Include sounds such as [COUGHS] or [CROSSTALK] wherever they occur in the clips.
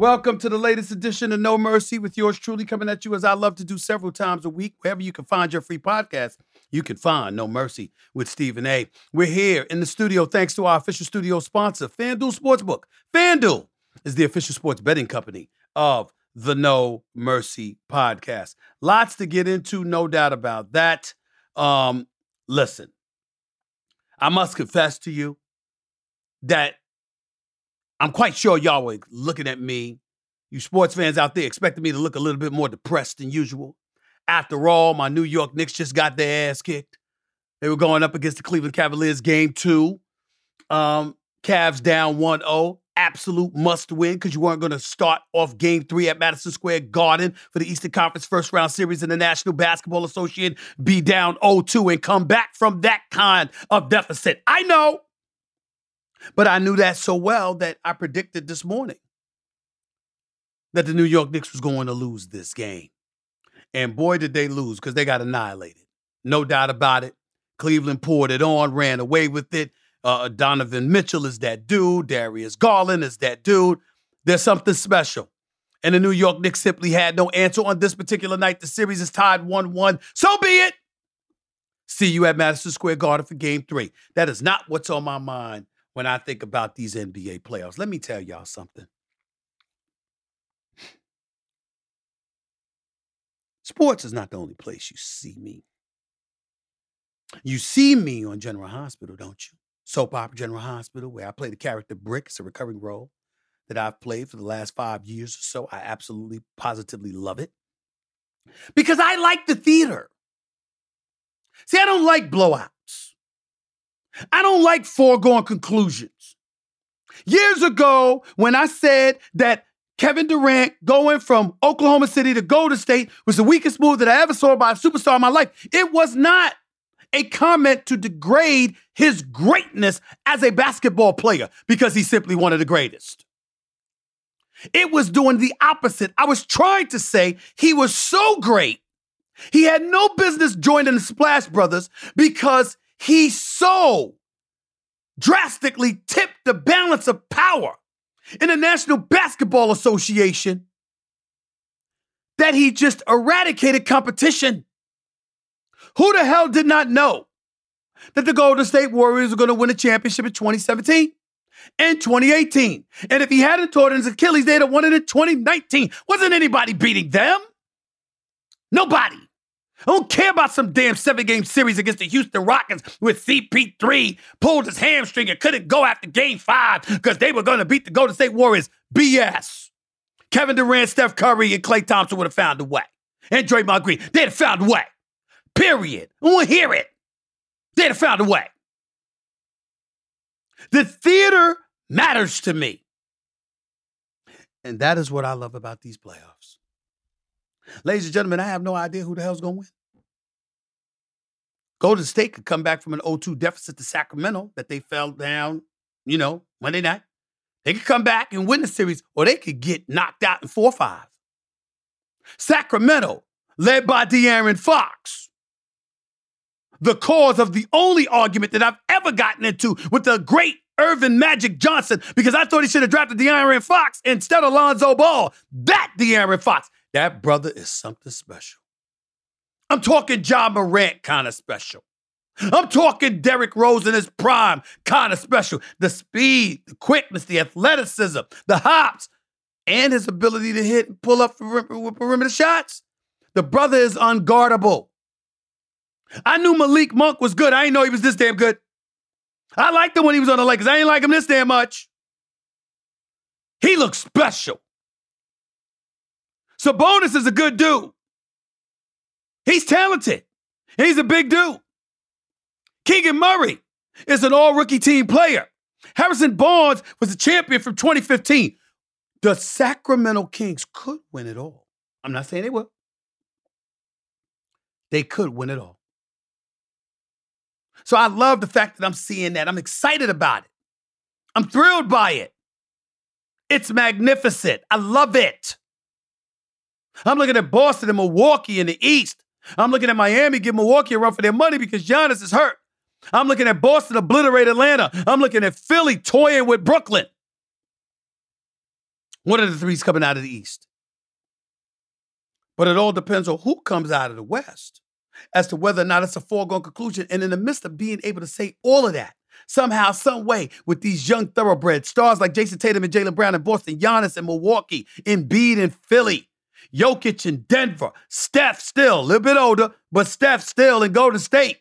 Welcome to the latest edition of No Mercy with yours truly coming at you as I love to do several times a week. Wherever you can find your free podcast, you can find No Mercy with Stephen A. We're here in the studio thanks to our official studio sponsor, FanDuel Sportsbook. FanDuel is the official sports betting company of the No Mercy podcast. Lots to get into, no doubt about that. Um, listen, I must confess to you that I'm quite sure y'all were looking at me, you sports fans out there, expecting me to look a little bit more depressed than usual. After all, my New York Knicks just got their ass kicked. They were going up against the Cleveland Cavaliers game two. Um, Cavs down 1 0. Absolute must win because you weren't going to start off game three at Madison Square Garden for the Eastern Conference first round series in the National Basketball Association, be down 0 2 and come back from that kind of deficit. I know. But I knew that so well that I predicted this morning that the New York Knicks was going to lose this game. And boy, did they lose because they got annihilated. No doubt about it. Cleveland poured it on, ran away with it. Uh, Donovan Mitchell is that dude. Darius Garland is that dude. There's something special. And the New York Knicks simply had no answer on this particular night. The series is tied 1 1. So be it. See you at Madison Square Garden for game three. That is not what's on my mind when I think about these NBA playoffs. Let me tell y'all something. Sports is not the only place you see me. You see me on General Hospital, don't you? Soap opera General Hospital, where I play the character Brick. It's a recurring role that I've played for the last five years or so. I absolutely, positively love it because I like the theater. See, I don't like blowouts. I don't like foregone conclusions. Years ago, when I said that Kevin Durant going from Oklahoma City to Golden State was the weakest move that I ever saw by a superstar in my life, it was not a comment to degrade his greatness as a basketball player because he's simply one of the greatest. It was doing the opposite. I was trying to say he was so great, he had no business joining the Splash Brothers because he so drastically tipped the balance of power in the National Basketball Association that he just eradicated competition. Who the hell did not know that the Golden State Warriors were going to win a championship in 2017 and 2018? And if he hadn't torn his Achilles, they'd have won it in 2019. Wasn't anybody beating them? Nobody. I don't care about some damn seven game series against the Houston Rockets with CP3 pulled his hamstring and couldn't go after game five because they were going to beat the Golden State Warriors. BS. Kevin Durant, Steph Curry, and Klay Thompson would have found a way. And Draymond Green, they'd have found a way. Period. I want to hear it. They'd have found a way. The theater matters to me. And that is what I love about these playoffs. Ladies and gentlemen, I have no idea who the hell's going to win. Golden State could come back from an 0-2 deficit to Sacramento that they fell down, you know, Monday night. They could come back and win the series, or they could get knocked out in 4-5. Sacramento, led by De'Aaron Fox. The cause of the only argument that I've ever gotten into with the great Earvin Magic Johnson because I thought he should have drafted De'Aaron Fox instead of Lonzo Ball. That De'Aaron Fox, that brother is something special. I'm talking Ja Morant kind of special. I'm talking Derrick Rose in his prime kind of special. The speed, the quickness, the athleticism, the hops, and his ability to hit and pull up perimeter shots. The brother is unguardable. I knew Malik Monk was good. I didn't know he was this damn good. I liked him when he was on the Lakers. I didn't like him this damn much. He looks special. Sabonis is a good dude. He's talented. He's a big dude. Keegan Murray is an all rookie team player. Harrison Barnes was a champion from 2015. The Sacramento Kings could win it all. I'm not saying they will. They could win it all. So I love the fact that I'm seeing that. I'm excited about it. I'm thrilled by it. It's magnificent. I love it. I'm looking at Boston and Milwaukee in the East. I'm looking at Miami give Milwaukee a run for their money because Giannis is hurt. I'm looking at Boston obliterate Atlanta. I'm looking at Philly toying with Brooklyn. One of the three's coming out of the East. But it all depends on who comes out of the West as to whether or not it's a foregone conclusion. And in the midst of being able to say all of that, somehow, some way, with these young thoroughbred stars like Jayson Tatum and Jaylen Brown in Boston, Giannis in Milwaukee, Embiid in Philly, Jokic in Denver, Steph still, a little bit older, but Steph still in Golden State.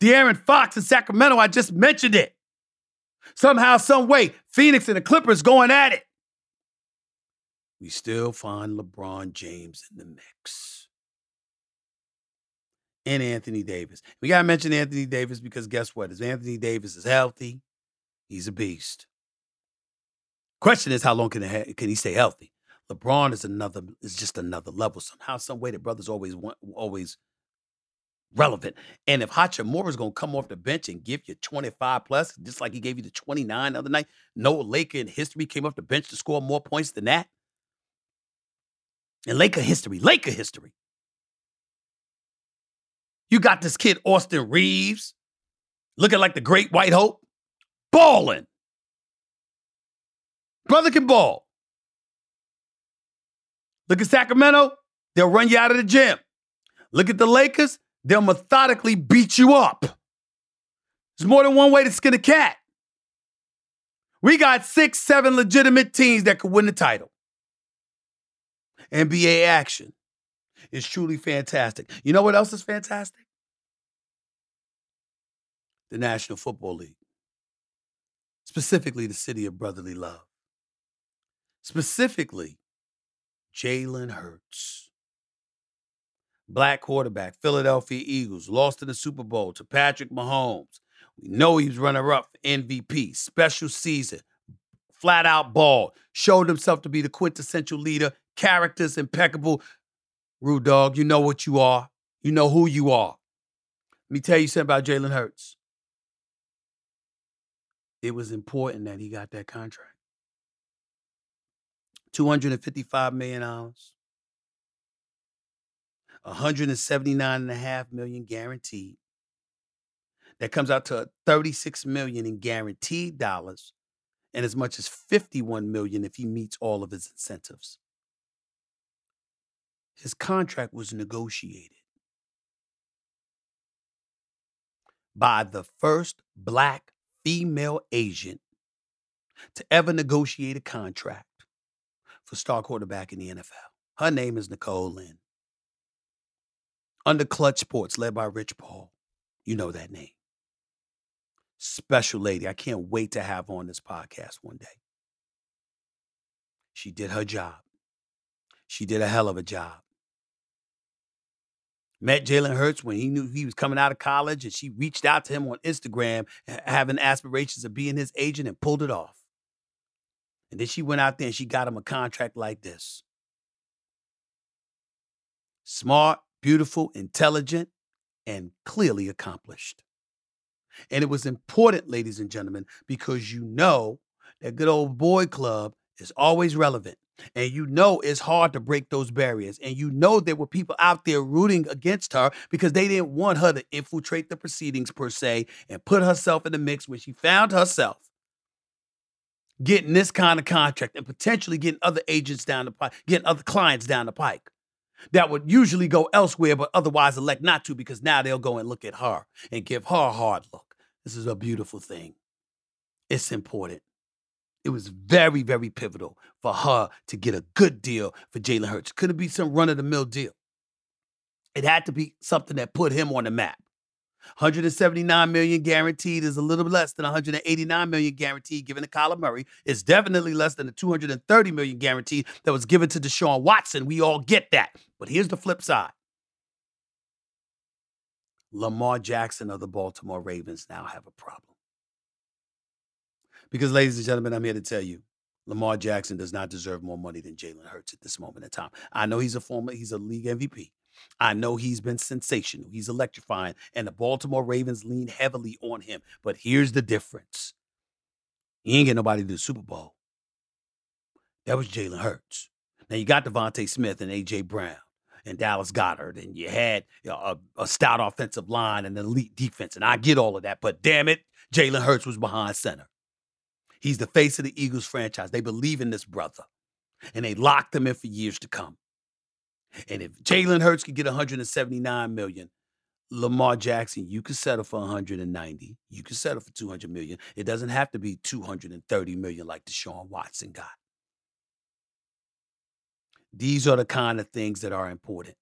De'Aaron Fox in Sacramento, I just mentioned it. Somehow, some way, Phoenix and the Clippers going at it. We still find LeBron James in the mix and Anthony Davis. We got to mention Anthony Davis because guess what? If Anthony Davis is healthy, he's a beast. Question is, how long can, can he stay healthy? LeBron is another is just another level. Somehow, some way, the brothers always want, always relevant. And if Hachimura is going to come off the bench and give you 25 plus, just like he gave you the 29 the other night, no Laker in history came off the bench to score more points than that. In Laker history, Laker history. You got this kid, Austin Reaves, looking like the great white hope, balling. Brother can ball. Look at Sacramento, they'll run you out of the gym. Look at the Lakers, they'll methodically beat you up. There's more than one way to skin a cat. We got six, seven legitimate teams that could win the title. NBA action is truly fantastic. You know what else is fantastic? The National Football League, specifically the city of brotherly love, specifically Jalen Hurts. Black quarterback, Philadelphia Eagles, lost in the Super Bowl to Patrick Mahomes. We know he was runner up for MVP, special season, flat out ball, showed himself to be the quintessential leader, characters impeccable, Rude dog, you know what you are. You know who you are. Let me tell you something about Jalen Hurts. It was important that he got that contract. $255 million. 179.5 million guaranteed. That comes out to 36 million in guaranteed dollars and as much as 51 million if he meets all of his incentives his contract was negotiated by the first black female agent to ever negotiate a contract for star quarterback in the NFL. Her name is Nicole Lynn. Under Klutch Sports, led by Rich Paul. You know that name. Special lady. I can't wait to have on this podcast one day. She did her job. She did a hell of a job met Jalen Hurts when he knew he was coming out of college, and she reached out to him on Instagram, having aspirations of being his agent, and pulled it off. And then she went out there and she got him a contract like this smart, beautiful, intelligent, and clearly accomplished. And it was important, ladies and gentlemen, because you know that good old boy club is always relevant. And you know it's hard to break those barriers. And you know there were people out there rooting against her because they didn't want her to infiltrate the proceedings per se and put herself in the mix when she found herself getting this kind of contract and potentially getting other agents down the pike, getting other clients down the pike that would usually go elsewhere but otherwise elect not to because now they'll go and look at her and give her a hard look. This is a beautiful thing. It's important. It was very, very pivotal for her to get a good deal for Jalen Hurts. Couldn't be some run of the mill deal. It had to be something that put him on the map. 179 million guaranteed is a little less than 189 million guaranteed given to Kyler Murray. It's definitely less than the 230 million guaranteed that was given to Deshaun Watson. We all get that. But here's the flip side. Lamar Jackson of the Baltimore Ravens now have a problem. Because, ladies and gentlemen, I'm here to tell you Lamar Jackson does not deserve more money than Jalen Hurts at this moment in time. I know he's a former, he's a league MVP. I know he's been sensational. He's electrifying, and the Baltimore Ravens lean heavily on him. But here's the difference: he ain't get nobody to the Super Bowl. That was Jalen Hurts. Now you got DeVonta Smith and AJ Brown and Dallas Goedert, and you had you know, a, a stout offensive line and an elite defense, and I get all of that. But damn it, Jalen Hurts was behind center. He's the face of the Eagles franchise. They believe in this brother, and they locked him in for years to come. And if Jalen Hurts could get 179 million, Lamar Jackson, you could settle for 190. You could settle for 200 million. It doesn't have to be 230 million like Deshaun Watson got. These are the kind of things that are important.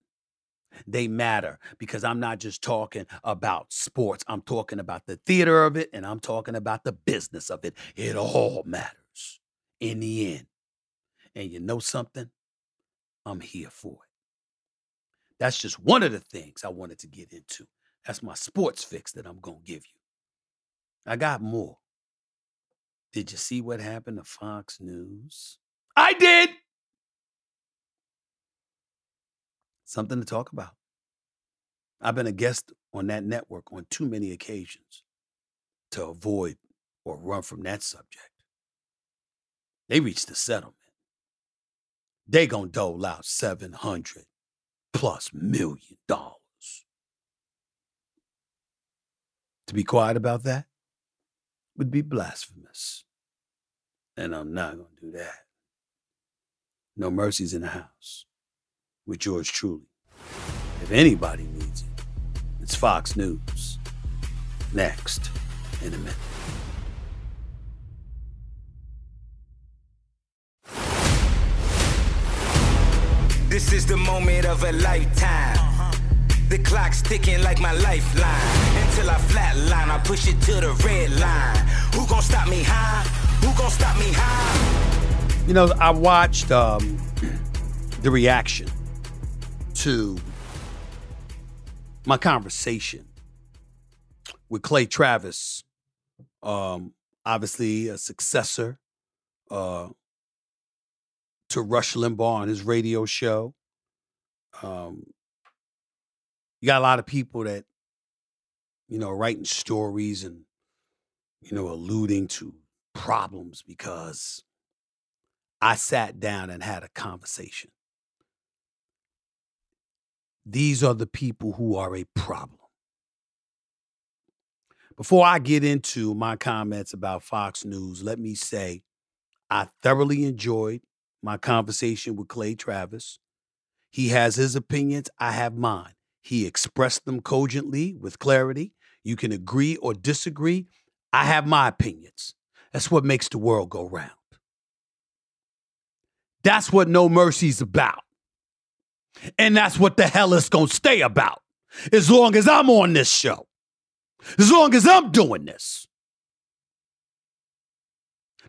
They matter because I'm not just talking about sports. I'm talking about the theater of it and I'm talking about the business of it. It all matters in the end. And you know something? I'm here for it. That's just one of the things I wanted to get into. That's my sports fix that I'm going to give you. I got more. Did you see what happened to Fox News? I did. Something to talk about. I've been a guest on that network on too many occasions to avoid or run from that subject. They reached a settlement. They gonna dole out 700 plus million dollars. To be quiet about that would be blasphemous. And I'm not going to do that. No mercies in the house with yours truly. If anybody needs it, it's Fox News. Next in a minute. This is the moment of a lifetime. The clock's ticking like my lifeline. Until I flatline, I push it to the red line. Who gon' stop me high? Who gon' stop me high? You know, I watched um, the reaction to my conversation with Clay Travis. Um, obviously, a successor uh, to Rush Limbaugh on his radio show. Um, you got a lot of people that, you know, writing stories and, you know, alluding to problems because I sat down and had a conversation. These are the people who are a problem. Before I get into my comments about Fox News, let me say I thoroughly enjoyed my conversation with Clay Travis. He has his opinions, I have mine. He expressed them cogently with clarity. You can agree or disagree. I have my opinions. That's what makes the world go round. That's what No Mercy's about. And that's what the hell it's going to stay about as long as I'm on this show, as long as I'm doing this.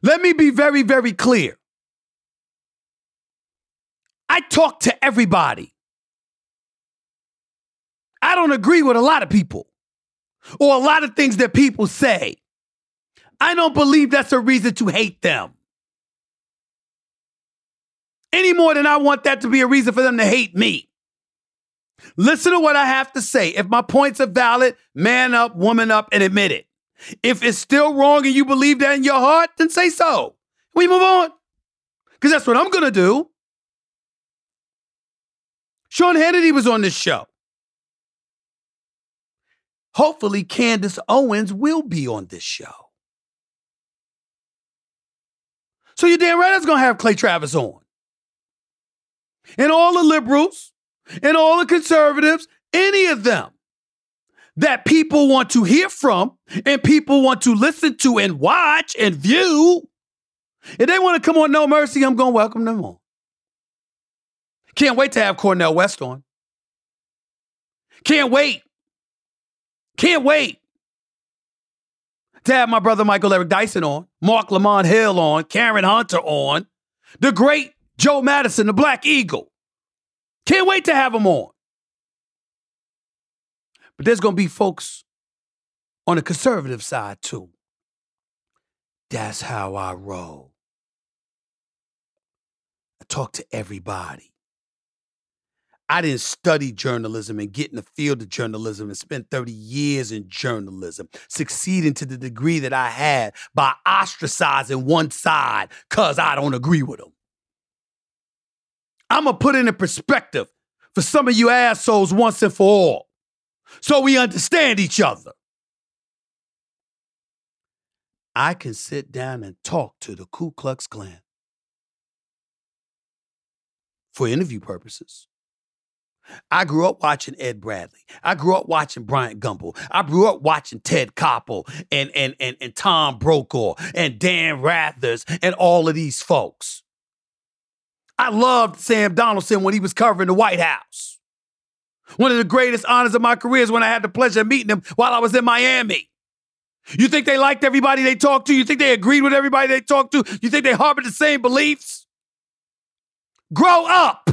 Let me be very, very clear. I talk to everybody. I don't agree with a lot of people or a lot of things that people say. I don't believe that's a reason to hate them. Any more than I want that to be a reason for them to hate me. Listen to what I have to say. If my points are valid, man up, woman up, and admit it. If it's still wrong and you believe that in your heart, then say so. We move on. because that's what I'm going to do. Sean Hannity was on this show. Hopefully, Candace Owens will be on this show. So you're damn right going to have Clay Travis on. And all the liberals and all the conservatives, any of them that people want to hear from and people want to listen to and watch and view. If they want to come on No Mercy, I'm going to welcome them on. Can't wait to have Cornel West on. Can't wait. Can't wait to have my brother Michael Eric Dyson on, Marc Lamont Hill on, Karen Hunter on, the great Joe Madison, the Black Eagle. Can't wait to have them on. But there's going to be folks on the conservative side too. That's how I roll. I talk to everybody. I didn't study journalism and get in the field of journalism and spend 30 years in journalism, succeeding to the degree that I had by ostracizing one side because I don't agree with them. I'm going to put in a perspective for some of you assholes once and for all so we understand each other. I can sit down and talk to the Ku Klux Klan for interview purposes. I grew up watching Ed Bradley. I grew up watching Bryant Gumbel. I grew up watching Ted Koppel and, and, and, and Tom Brokaw and Dan Rathers and all of these folks. I loved Sam Donaldson when he was covering the White House. One of the greatest honors of my career is when I had the pleasure of meeting him while I was in Miami. You think they liked everybody they talked to? You think they agreed with everybody they talked to? You think they harbored the same beliefs? Grow up.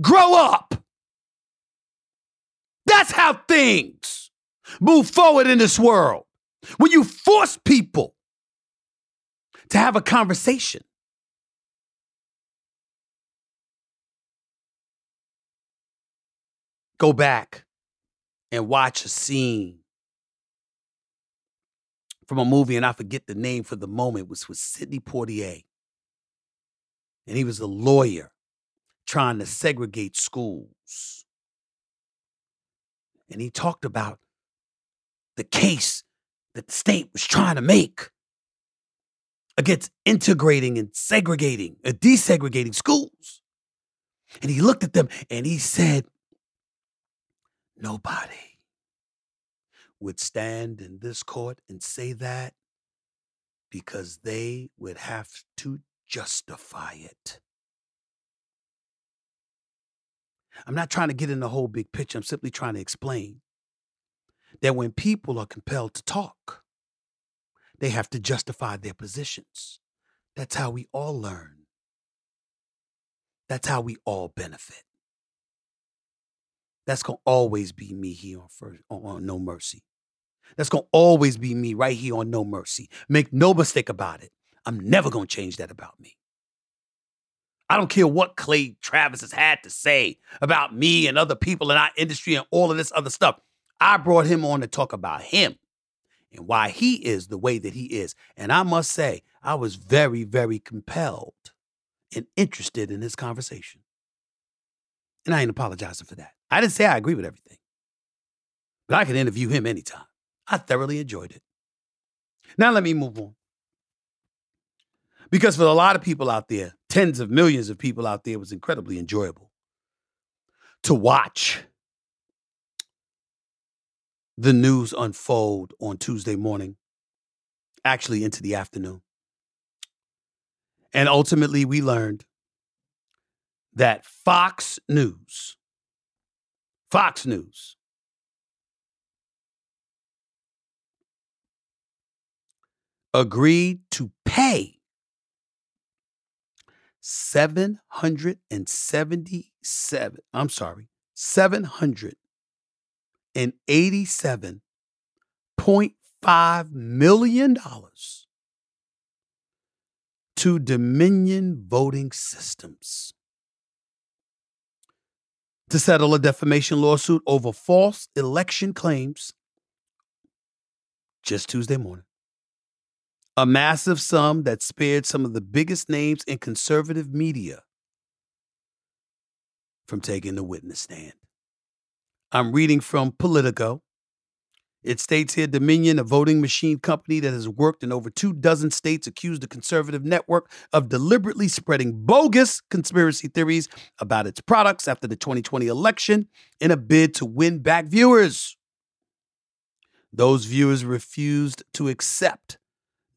Grow up. That's how things move forward in this world. When you force people to have a conversation, go back and watch a scene from a movie, and I forget the name for the moment, it was with Sidney Poitier. And he was a lawyer trying to segregate schools. And he talked about the case that the state was trying to make against integrating and segregating, and desegregating schools. And he looked at them and he said, Nobody would stand in this court and say that because they would have to justify it. I'm not trying to get in the whole big picture. I'm simply trying to explain that when people are compelled to talk, they have to justify their positions. That's how we all learn. That's how we all benefit. That's gonna always be me here on first on No Mercy. That's gonna always be me right here on No Mercy. Make no mistake about it. I'm never gonna change that about me. I don't care what Clay Travis has had to say about me and other people in our industry and all of this other stuff. I brought him on to talk about him and why he is the way that he is. And I must say, I was very, very compelled and interested in this conversation. And I ain't apologizing for that. I didn't say I agree with everything, but I can interview him anytime. I thoroughly enjoyed it. Now let me move on. Because for a lot of people out there, tens of millions of people out there, was incredibly enjoyable to watch the news unfold on Tuesday morning, actually into the afternoon. And ultimately, we learned that Fox News Fox News. Agreed to pay 777, I'm sorry, $787.5 million to Dominion Voting Systems to settle a defamation lawsuit over false election claims just Tuesday morning. A massive sum that spared some of the biggest names in conservative media from taking the witness stand. I'm reading from Politico. It states here Dominion, a voting machine company that has worked in over two dozen states, accused the conservative network of deliberately spreading bogus conspiracy theories about its products after the 2020 election in a bid to win back viewers. Those viewers refused to accept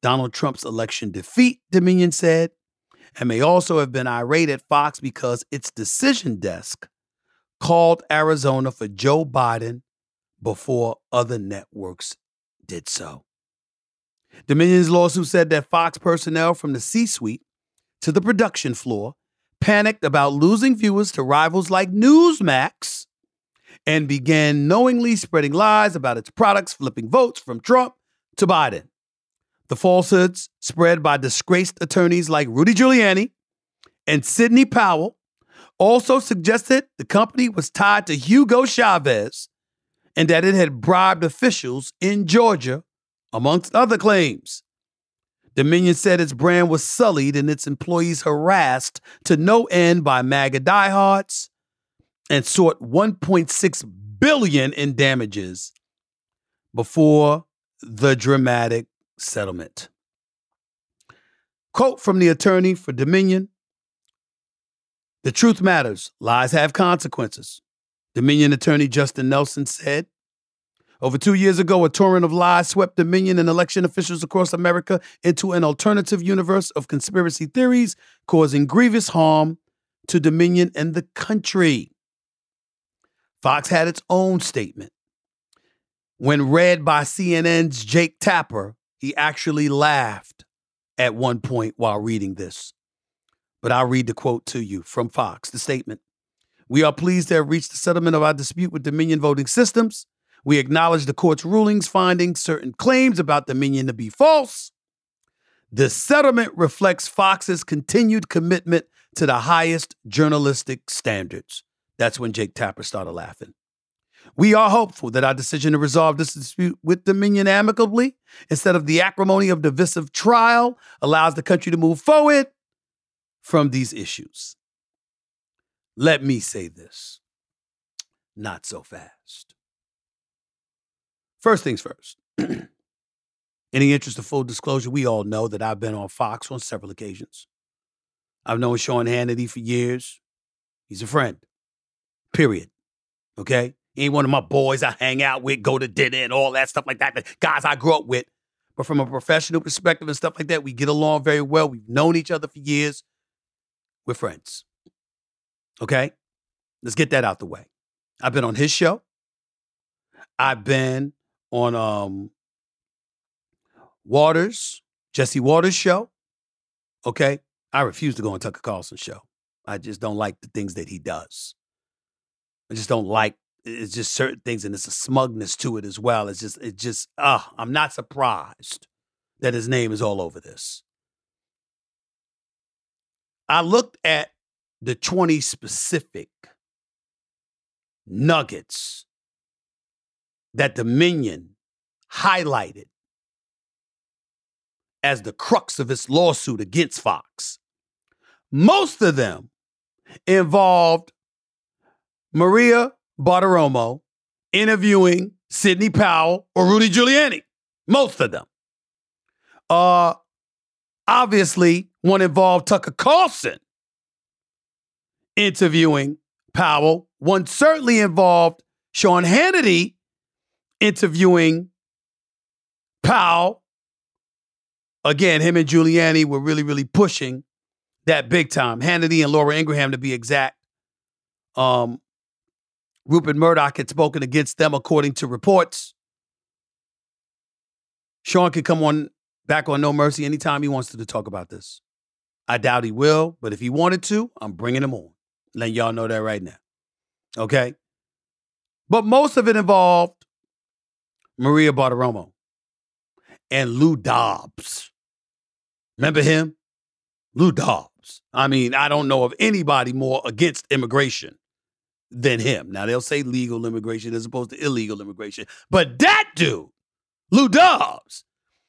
Donald Trump's election defeat, Dominion said, and may also have been irate at Fox because its decision desk called Arizona for Joe Biden before other networks did so. Dominion's lawsuit said that Fox personnel from the C suite to the production floor panicked about losing viewers to rivals like Newsmax and began knowingly spreading lies about its products, flipping votes from Trump to Biden. The falsehoods spread by disgraced attorneys like Rudy Giuliani and Sidney Powell also suggested the company was tied to Hugo Chavez and that it had bribed officials in Georgia, amongst other claims. Dominion said its brand was sullied and its employees harassed to no end by MAGA diehards and sought 1.6 billion in damages before the dramatic settlement. Quote from the attorney for Dominion The truth matters, lies have consequences. Dominion attorney Justin Nelson said. Over two years ago, a torrent of lies swept Dominion and election officials across America into an alternative universe of conspiracy theories, causing grievous harm to Dominion and the country. Fox had its own statement. When read by CNN's Jake Tapper, he actually laughed at one point while reading this. But I'll read the quote to you from Fox, the statement. We are pleased to have reached the settlement of our dispute with Dominion Voting Systems. We acknowledge the court's rulings finding certain claims about Dominion to be false. The settlement reflects Fox's continued commitment to the highest journalistic standards. That's when Jake Tapper started laughing. We are hopeful that our decision to resolve this dispute with Dominion amicably, instead of the acrimony of divisive trial, allows the country to move forward from these issues. Let me say this not so fast. First things first. [CLEARS THROAT] In the interest of full disclosure, we all know that I've been on Fox on several occasions. I've known Sean Hannity for years. He's a friend, period. Okay? Ain't one of my boys I hang out with, go to dinner and all that stuff like that. The guys I grew up with. But from a professional perspective and stuff like that, we get along very well. We've known each other for years. We're friends. Okay? Let's get that out the way. I've been on his show. I've been on um Watters, Jesse Watters' show. Okay? I refuse to go on Tucker Carlson's show. I just don't like the things that he does. I just don't like it's just certain things and it's a smugness to it as well. It's just it just uh, I'm not surprised that his name is all over this. I looked at the 20 specific nuggets that Dominion highlighted as the crux of its lawsuit against Fox. Most of them involved Maria Bartiromo interviewing Sidney Powell or Rudy Giuliani. Most of them. Uh, obviously, one involved Tucker Carlson interviewing Powell. One certainly involved Sean Hannity interviewing Powell. Again, him and Giuliani were really, really pushing that big time. Hannity and Laura Ingraham, to be exact. Um, Rupert Murdoch had spoken against them, according to reports. Sean can come on back on No Mercy anytime he wants to, to talk about this. I doubt he will, but if he wanted to, I'm bringing him on. Letting y'all know that right now. Okay? But most of it involved Maria Bartiromo and Lou Dobbs. Remember him? Lou Dobbs. I mean, I don't know of anybody more against immigration than him. Now, they'll say legal immigration as opposed to illegal immigration. But that dude, Lou Dobbs,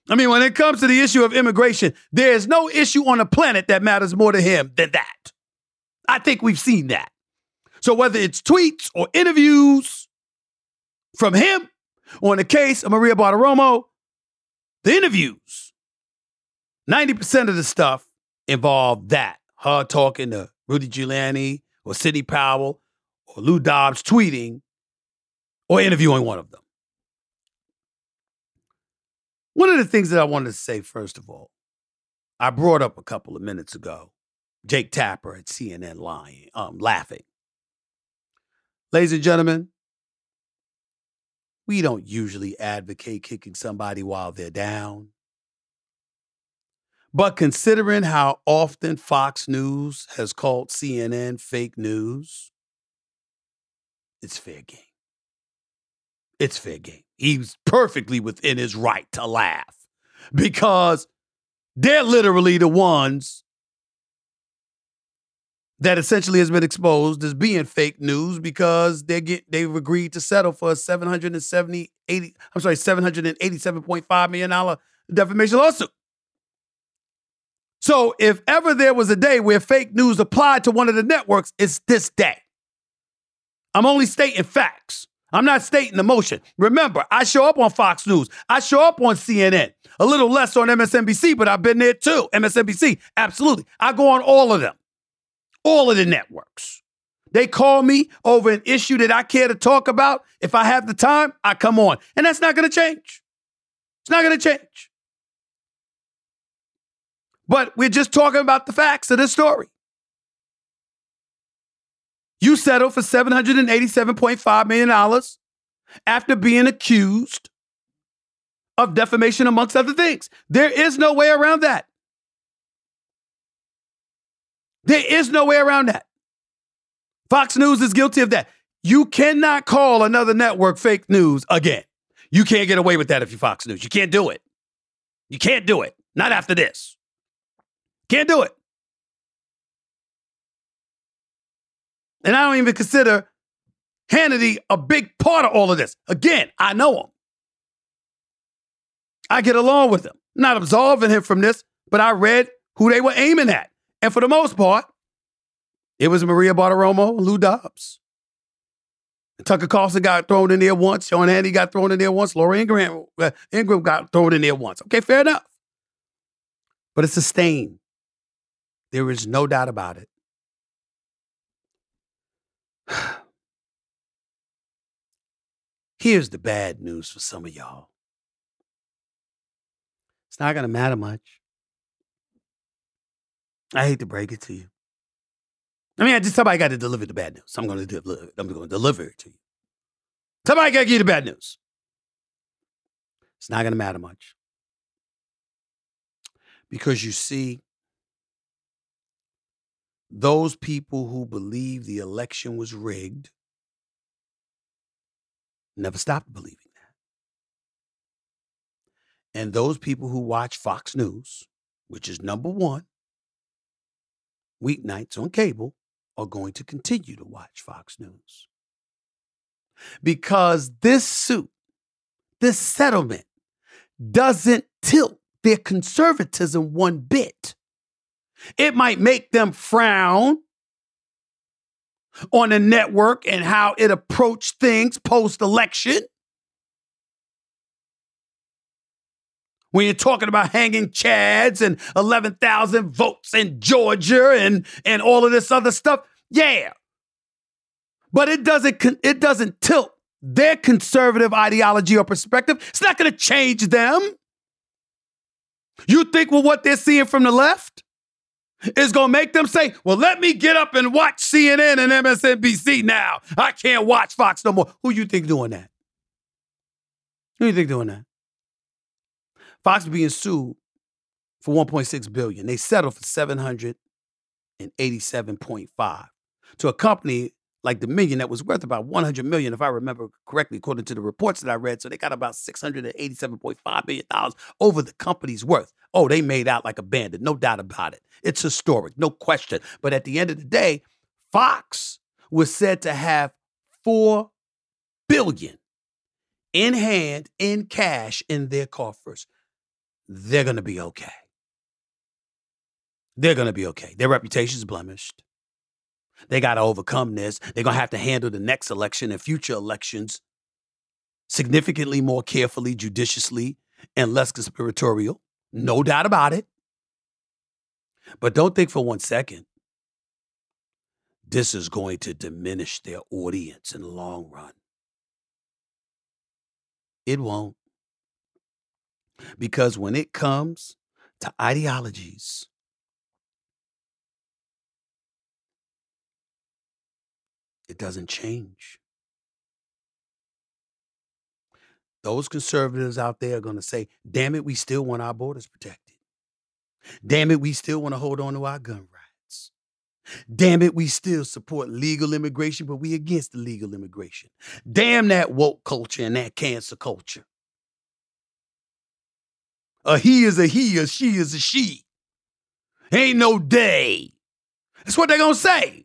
I mean, when it comes to the issue of immigration, there is no issue on the planet that matters more to him than that. I think we've seen that. So whether it's tweets or interviews from him, or in the case of Maria Bartiromo, the interviews, 90% of the stuff involved that. Her talking to Rudy Giuliani or Sidney Powell or Lou Dobbs tweeting or interviewing one of them. One of the things that I wanted to say, first of all, I brought up a couple of minutes ago Jake Tapper at CNN lying, um, laughing. Ladies and gentlemen, we don't usually advocate kicking somebody while they're down. But considering how often Fox News has called CNN fake news, it's fair game. It's fair game. He's perfectly within his right to laugh because they're literally the ones that essentially has been exposed as being fake news because they get they've agreed to settle for a 770 80 I'm sorry 787.5 million dollar defamation lawsuit. So if ever there was a day where fake news applied to one of the networks, it's this day. I'm only stating facts. I'm not stating emotion. Remember, I show up on Fox News. I show up on CNN. A little less on MSNBC, but I've been there too. MSNBC, absolutely. I go on all of them all of the networks. They call me over an issue that I care to talk about. If I have the time, I come on. And that's not going to change. It's not going to change. But we're just talking about the facts of this story. You settled for $787.5 million after being accused of defamation, amongst other things. There is no way around that. There is no way around that. Fox News is guilty of that. You cannot call another network fake news again. You can't get away with that if you're Fox News. You can't do it. You can't do it. Not after this. Can't do it. And I don't even consider Hannity a big part of all of this. Again, I know him. I get along with him. I'm not absolving him from this, but I read who they were aiming at. And for the most part, it was Maria Bartiromo and Lou Dobbs. Tucker Carlson got thrown in there once. Sean Hannity got thrown in there once. Laura Ingram, uh, Ingraham got thrown in there once. Okay, fair enough. But it's a stain. There is no doubt about it. [SIGHS] Here's the bad news for some of y'all. It's not going to matter much. I hate to break it to you. I mean, I just somebody got to deliver the bad news. I'm going to deliver. I'm going to deliver it to you. Somebody got to give you the bad news. It's not going to matter much because you see, those people who believe the election was rigged never stopped believing that. And those people who watch Fox News, which is number one, weeknights on cable are going to continue to watch Fox News. Because this suit, this settlement, doesn't tilt their conservatism one bit. It might make them frown on the network and how it approached things post election. when you're talking about hanging chads and 11,000 votes in Georgia and, and all of this other stuff. Yeah. But it doesn't, it doesn't tilt their conservative ideology or perspective. It's not going to change them. You think, well, what they're seeing from the left is going to make them say, well, let me get up and watch CNN and MSNBC now. I can't watch Fox no more. Who you think doing that? Who you think doing that? Fox being sued for 1.6 billion. They settled for 787.5 to a company like Dominion that was worth about 100 million, if I remember correctly, according to the reports that I read. So they got about 687.5 million dollars over the company's worth. Oh, they made out like a bandit, no doubt about it. It's historic, no question. But at the end of the day, Fox was said to have four billion in hand in cash in their coffers. they're to be okay. They're to be okay. Their reputation's blemished. They got to overcome this. They're going to have to handle the next election and future elections significantly more carefully, judiciously, and less conspiratorial. No doubt about it. But don't think for one second this is going to diminish their audience in the long run. It won't. Because when it comes to ideologies, it doesn't change. Those conservatives out there are going to say, damn it, we still want our borders protected. Damn it, we still want to hold on to our gun rights. Damn it, we still support legal immigration, but we against illegal immigration. Damn that woke culture and that cancer culture. A he is a he, a she is a she. Ain't no day. That's what they're going to say.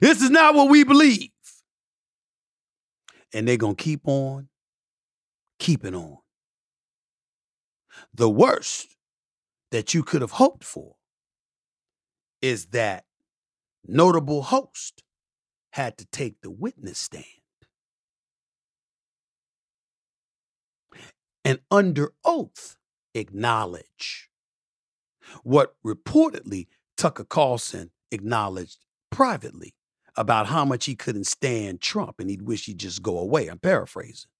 This is not what we believe. And they're going to keep on keeping on. The worst that you could have hoped for is that notable host had to take the witness stand. And under oath, acknowledge what reportedly Tucker Carlson acknowledged privately about how much he couldn't stand Trump and he'd wish he'd just go away. I'm paraphrasing.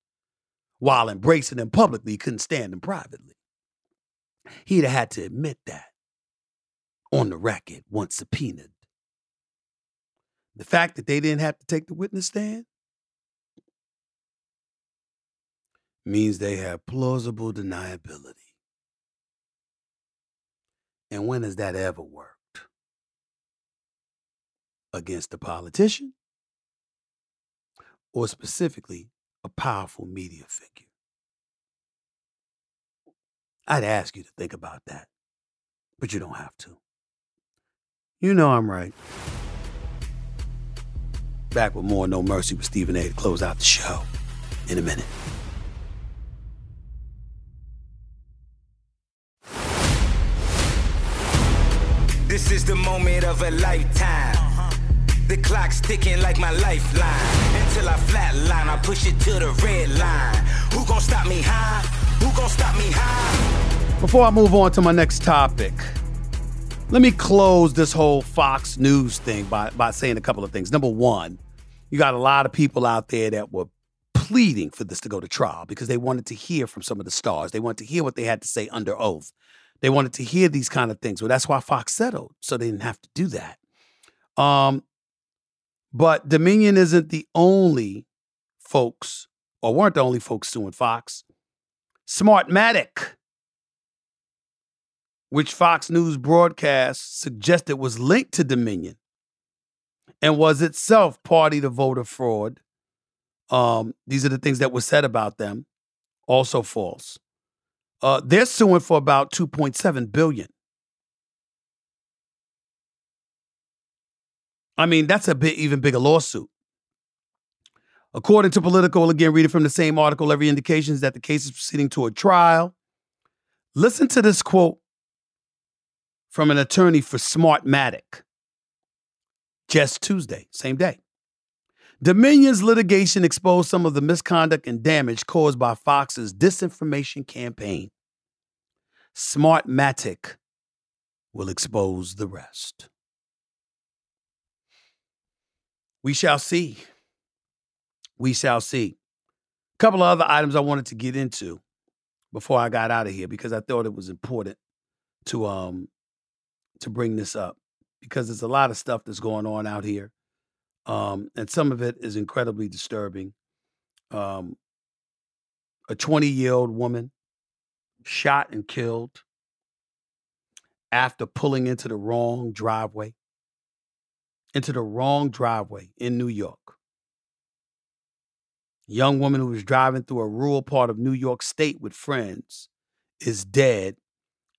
While embracing him publicly, he couldn't stand him privately. He'd have had to admit that on the record once subpoenaed. The fact that they didn't have to take the witness stand means they have plausible deniability. And when has that ever worked? Against a politician? Or specifically a powerful media figure? I'd ask you to think about that, but you don't have to. You know I'm right. Back with more No Mercy with Stephen A to close out the show in a minute. This is the moment of a lifetime. The clock's ticking like my lifeline. Until I flatline, I push it to the red line. Who gon' stop me high? Who gon' stop me high? Before I move on to my next topic, let me close this whole Fox News thing by, by saying a couple of things. Number one, you got a lot of people out there that were pleading for this to go to trial because they wanted to hear from some of the stars. They wanted to hear what they had to say under oath. They wanted to hear these kind of things. Well, that's why Fox settled, so they didn't have to do that. Um, but Dominion isn't the only folks, or weren't the only folks suing Fox. Smartmatic, which Fox News broadcast suggested was linked to Dominion and was itself party to voter fraud. Um, these are the things that were said about them, also false. Uh, they're suing for about 2.7 billion. I mean, that's a bit even bigger lawsuit. According to Politico, again, reading from the same article, every indication is that the case is proceeding to a trial. Listen to this quote from an attorney for Smartmatic just Tuesday, same day. Dominion's litigation exposed some of the misconduct and damage caused by Fox's disinformation campaign. Smartmatic will expose the rest. We shall see. We shall see. A couple of other items I wanted to get into before I got out of here because I thought it was important to um to bring this up because there's a lot of stuff that's going on out here. Um, and some of it is incredibly disturbing. Um, a 20 year old woman shot and killed after pulling into the wrong driveway, into the wrong driveway in New York. young woman who was driving through a rural part of New York State with friends is dead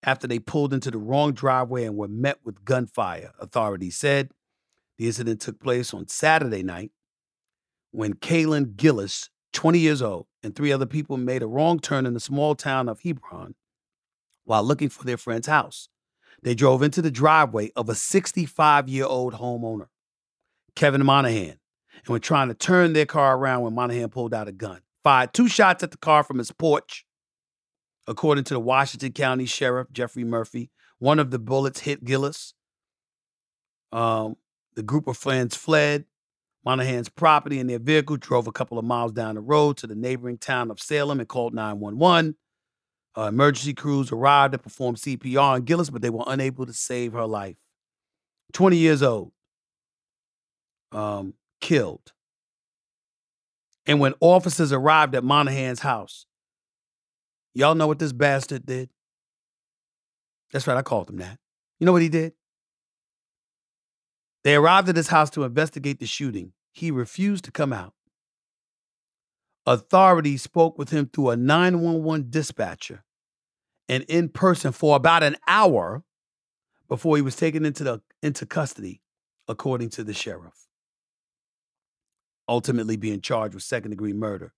after they pulled into the wrong driveway and were met with gunfire, authorities said. The incident took place on Saturday night when Kaylin Gillis, 20 years old, and three other people made a wrong turn in the small town of Hebron while looking for their friend's house. They drove into the driveway of a 65 year old homeowner, Kevin Monahan, and were trying to turn their car around when Monahan pulled out a gun, fired two shots at the car from his porch. According to the Washington County Sheriff, Jeffrey Murphy, one of the bullets hit Gillis. Um, the group of friends fled. Monahan's property and their vehicle drove a couple of miles down the road to the neighboring town of Salem and called 911. Uh, emergency crews arrived to perform CPR on Gillis, but they were unable to save her life. 20 years old, um, killed. And when officers arrived at Monahan's house, y'all know what this bastard did? That's right, I called him that. You know what he did? They arrived at his house to investigate the shooting. He refused to come out. Authorities spoke with him through a 911 dispatcher and in person for about an hour before he was taken into the into custody, according to the sheriff. Ultimately being charged with second degree murder.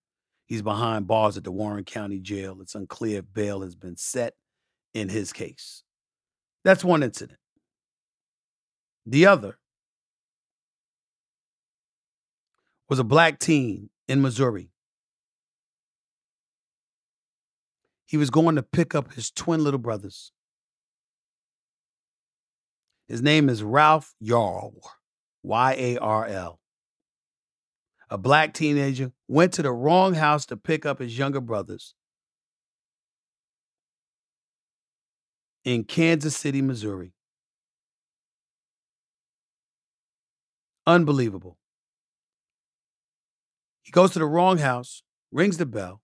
He's behind bars at the Warren County Jail. It's unclear if bail has been set in his case. That's one incident. The other was a black teen in Missouri. He was going to pick up his twin little brothers. His name is Ralph Yarl, Y A R L. A black teenager went to the wrong house to pick up his younger brothers in Kansas City, Missouri. Unbelievable. He goes to the wrong house, rings the bell,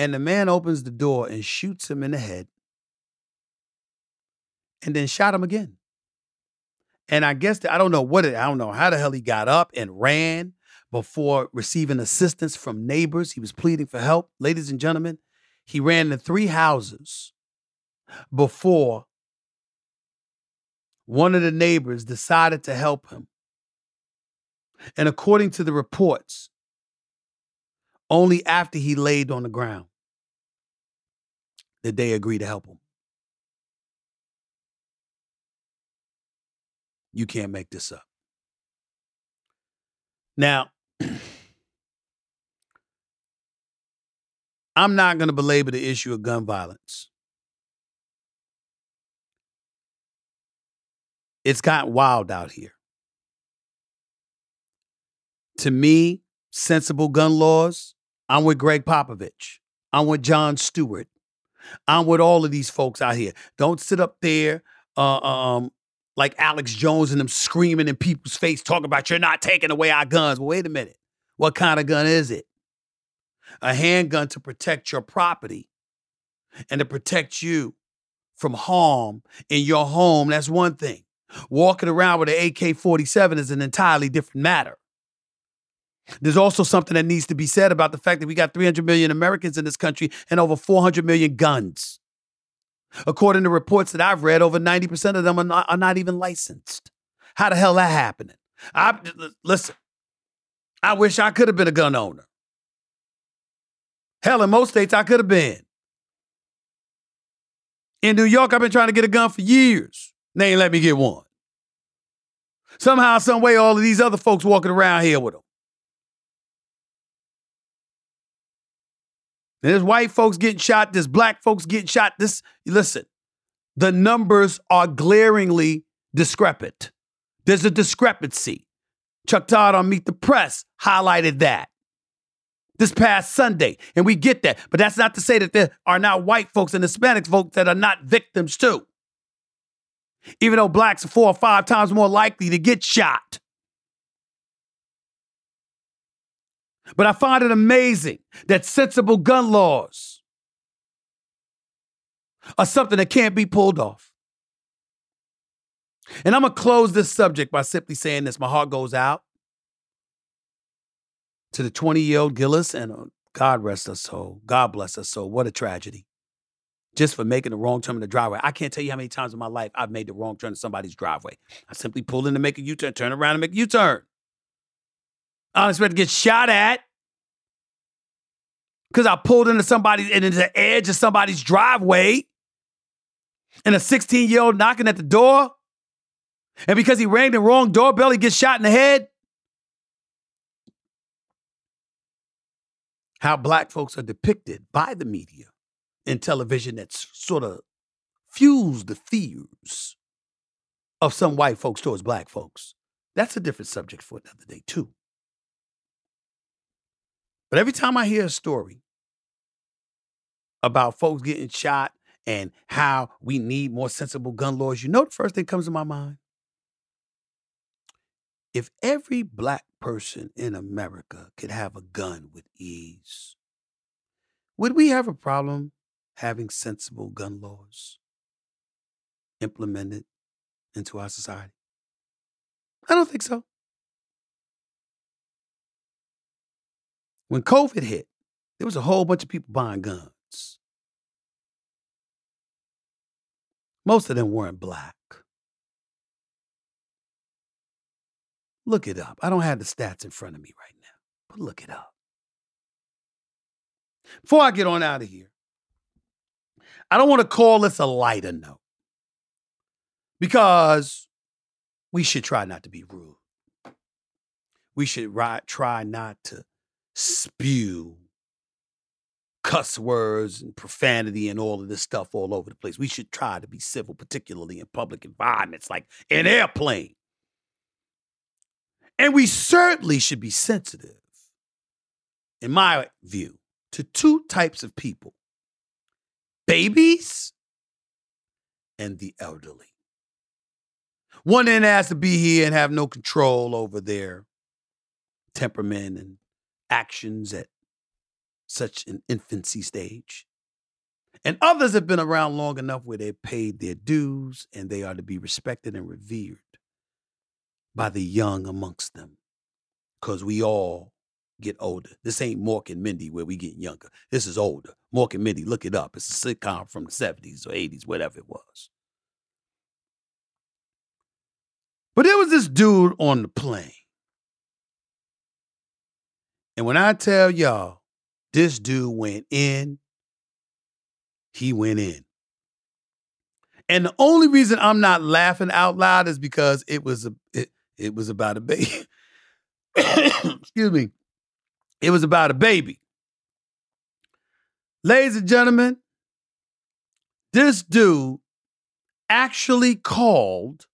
and the man opens the door and shoots him in the head and then shot him again. And I guess I don't know what it, I don't know how the hell he got up and ran before receiving assistance from neighbors. He was pleading for help. Ladies and gentlemen, he ran to three houses before one of the neighbors decided to help him. And according to the reports, only after he laid on the ground did they agree to help him. You can't make this up. Now, [CLEARS THROAT] I'm not going to belabor the issue of gun violence. It's got wild out here. To me, sensible gun laws, I'm with Gregg Popovich. I'm with Jon Stewart. I'm with all of these folks out here. Don't sit up there uh, um, like Alex Jones and them screaming in people's face, talking about you're not taking away our guns. Well, wait a minute. What kind of gun is it? a handgun to protect your property and to protect you from harm in your home, that's one thing. Walking around with an AK 47 is an entirely different matter. There's also something that needs to be said about the fact that we got 300 million Americans in this country and over 400 million guns. According to reports that I've read, over 90% of them are not, are not even licensed. How the hell that happening? I listen. I wish I could have been a gun owner. Hell, in most states, I could have been. In New York, I've been trying to get a gun for years. They ain't let me get one. Somehow, some way, all of these other folks walking around here with them. There's white folks getting shot, there's black folks getting shot. This, listen, the numbers are glaringly discrepant. There's a discrepancy. Chuck Todd on Meet the Press highlighted that this past Sunday. And we get that. But that's not to say that there are not white folks and Hispanic folks that are not victims too. Even though blacks are four or five times more likely to get shot. But I find it amazing that sensible gun laws are something that can't be pulled off. And I'm going to close this subject by simply saying this. My heart goes out to the 20 year old Gillis, and uh, God rest her soul. God bless her soul. What a tragedy. Just for making the wrong turn in the driveway. I can't tell you how many times in my life I've made the wrong turn in somebody's driveway. I simply pull in to make a U turn, turn around and make a U turn. I don't expect to get shot at. because I pulled into somebody's into the edge of somebody's driveway and a 16 year old knocking at the door. And because he rang the wrong doorbell, he gets shot in the head. How black folks are depicted by the media in television that's sort of fuels the fears of some white folks towards black folks. That's a different subject for another day, too. But every time I hear a story about folks getting shot and how we need more sensible gun laws, you know the first thing comes to my mind? If every black person in America could have a gun with ease, would we have a problem having sensible gun laws implemented into our society? I don't think so. When COVID hit, there was a whole bunch of people buying guns. Most of them weren't black. Look it up. I don't have the stats in front of me right now, but look it up. Before I get on out of here, I don't want to call this a lighter note because we should try not to be rude. We should try not to spew cuss words and profanity and all of this stuff all over the place. We should try to be civil, particularly in public environments like an airplane. And we certainly should be sensitive, in my view, to two types of people babies and the elderly. One end has to be here and have no control over their temperament and actions at such an infancy stage. And others have been around long enough where they've paid their dues and they are to be respected and revered by the young amongst them. Because we all get older. This ain't Mork and Mindy where we get younger. This is older. Mork and Mindy, look it up. It's a sitcom from the 70s or 80s, whatever it was. But there was this dude on the plane and when I tell y'all, this dude went in, he went in. And the only reason I'm not laughing out loud is because it was a it, it was about a baby. [COUGHS] Excuse me. It was about a baby. Ladies and gentlemen, this dude actually called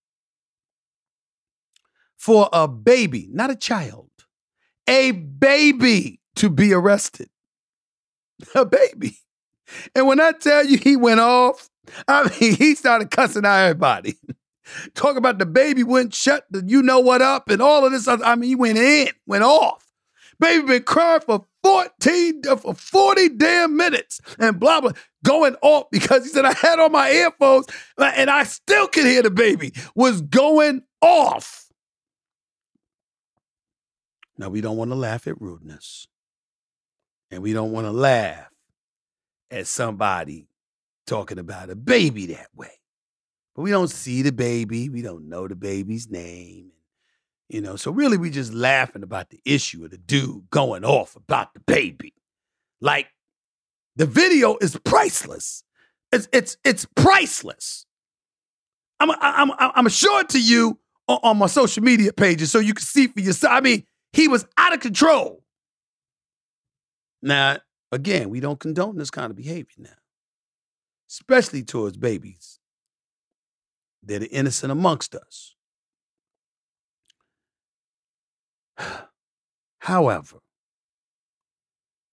for a baby, not a child, a baby to be arrested. A baby. And when I tell you he went off, I [LAUGHS] mean, he started cussing out everybody. [LAUGHS] Talk about the baby wouldn't shut the you know what up and all of this. Other, I mean, he went in, went off. Baby been crying for 14, uh, for 40 damn minutes and blah, blah, going off because he said, I had on my earphones and I still could hear the baby was going off. Now, we don't want to laugh at rudeness. And we don't want to laugh at somebody talking about a baby that way. But we don't see the baby. We don't know the baby's name. You know, so really we just laughing about the issue of the dude going off about the baby. Like the video is priceless. It's it's it's priceless. I'm I'm I'm, I'm it to you on, on my social media pages so you can see for yourself. I mean, he was out of control. Now, again, we don't condone this kind of behavior now, especially towards babies. They're the innocent amongst us. [SIGHS] However,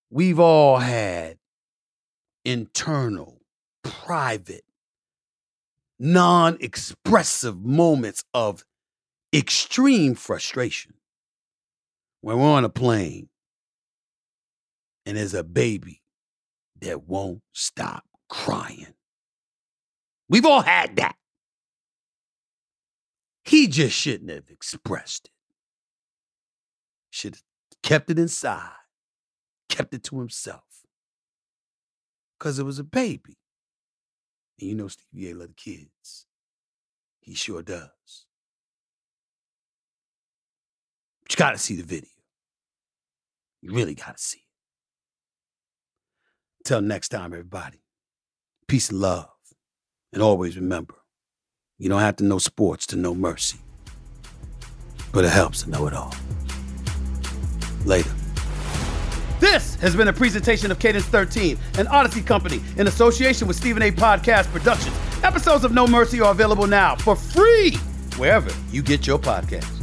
we've all had internal, private, non expressive moments of extreme frustration when we're on a plane and there's a baby that won't stop crying. We've all had that. He just shouldn't have expressed it. Should have kept it inside, kept it to himself. Because it was a baby. And you know Stevie A love the kids. He sure does. But you gotta see the video. You really got to see it. Till next time, everybody. Peace and love. And always remember, you don't have to know sports to know mercy. But it helps to know it all. Later. This has been a presentation of Cadence 13, an Odyssey company in association with Stephen A. Podcast Productions. Episodes of No Mercy are available now for free wherever you get your podcasts.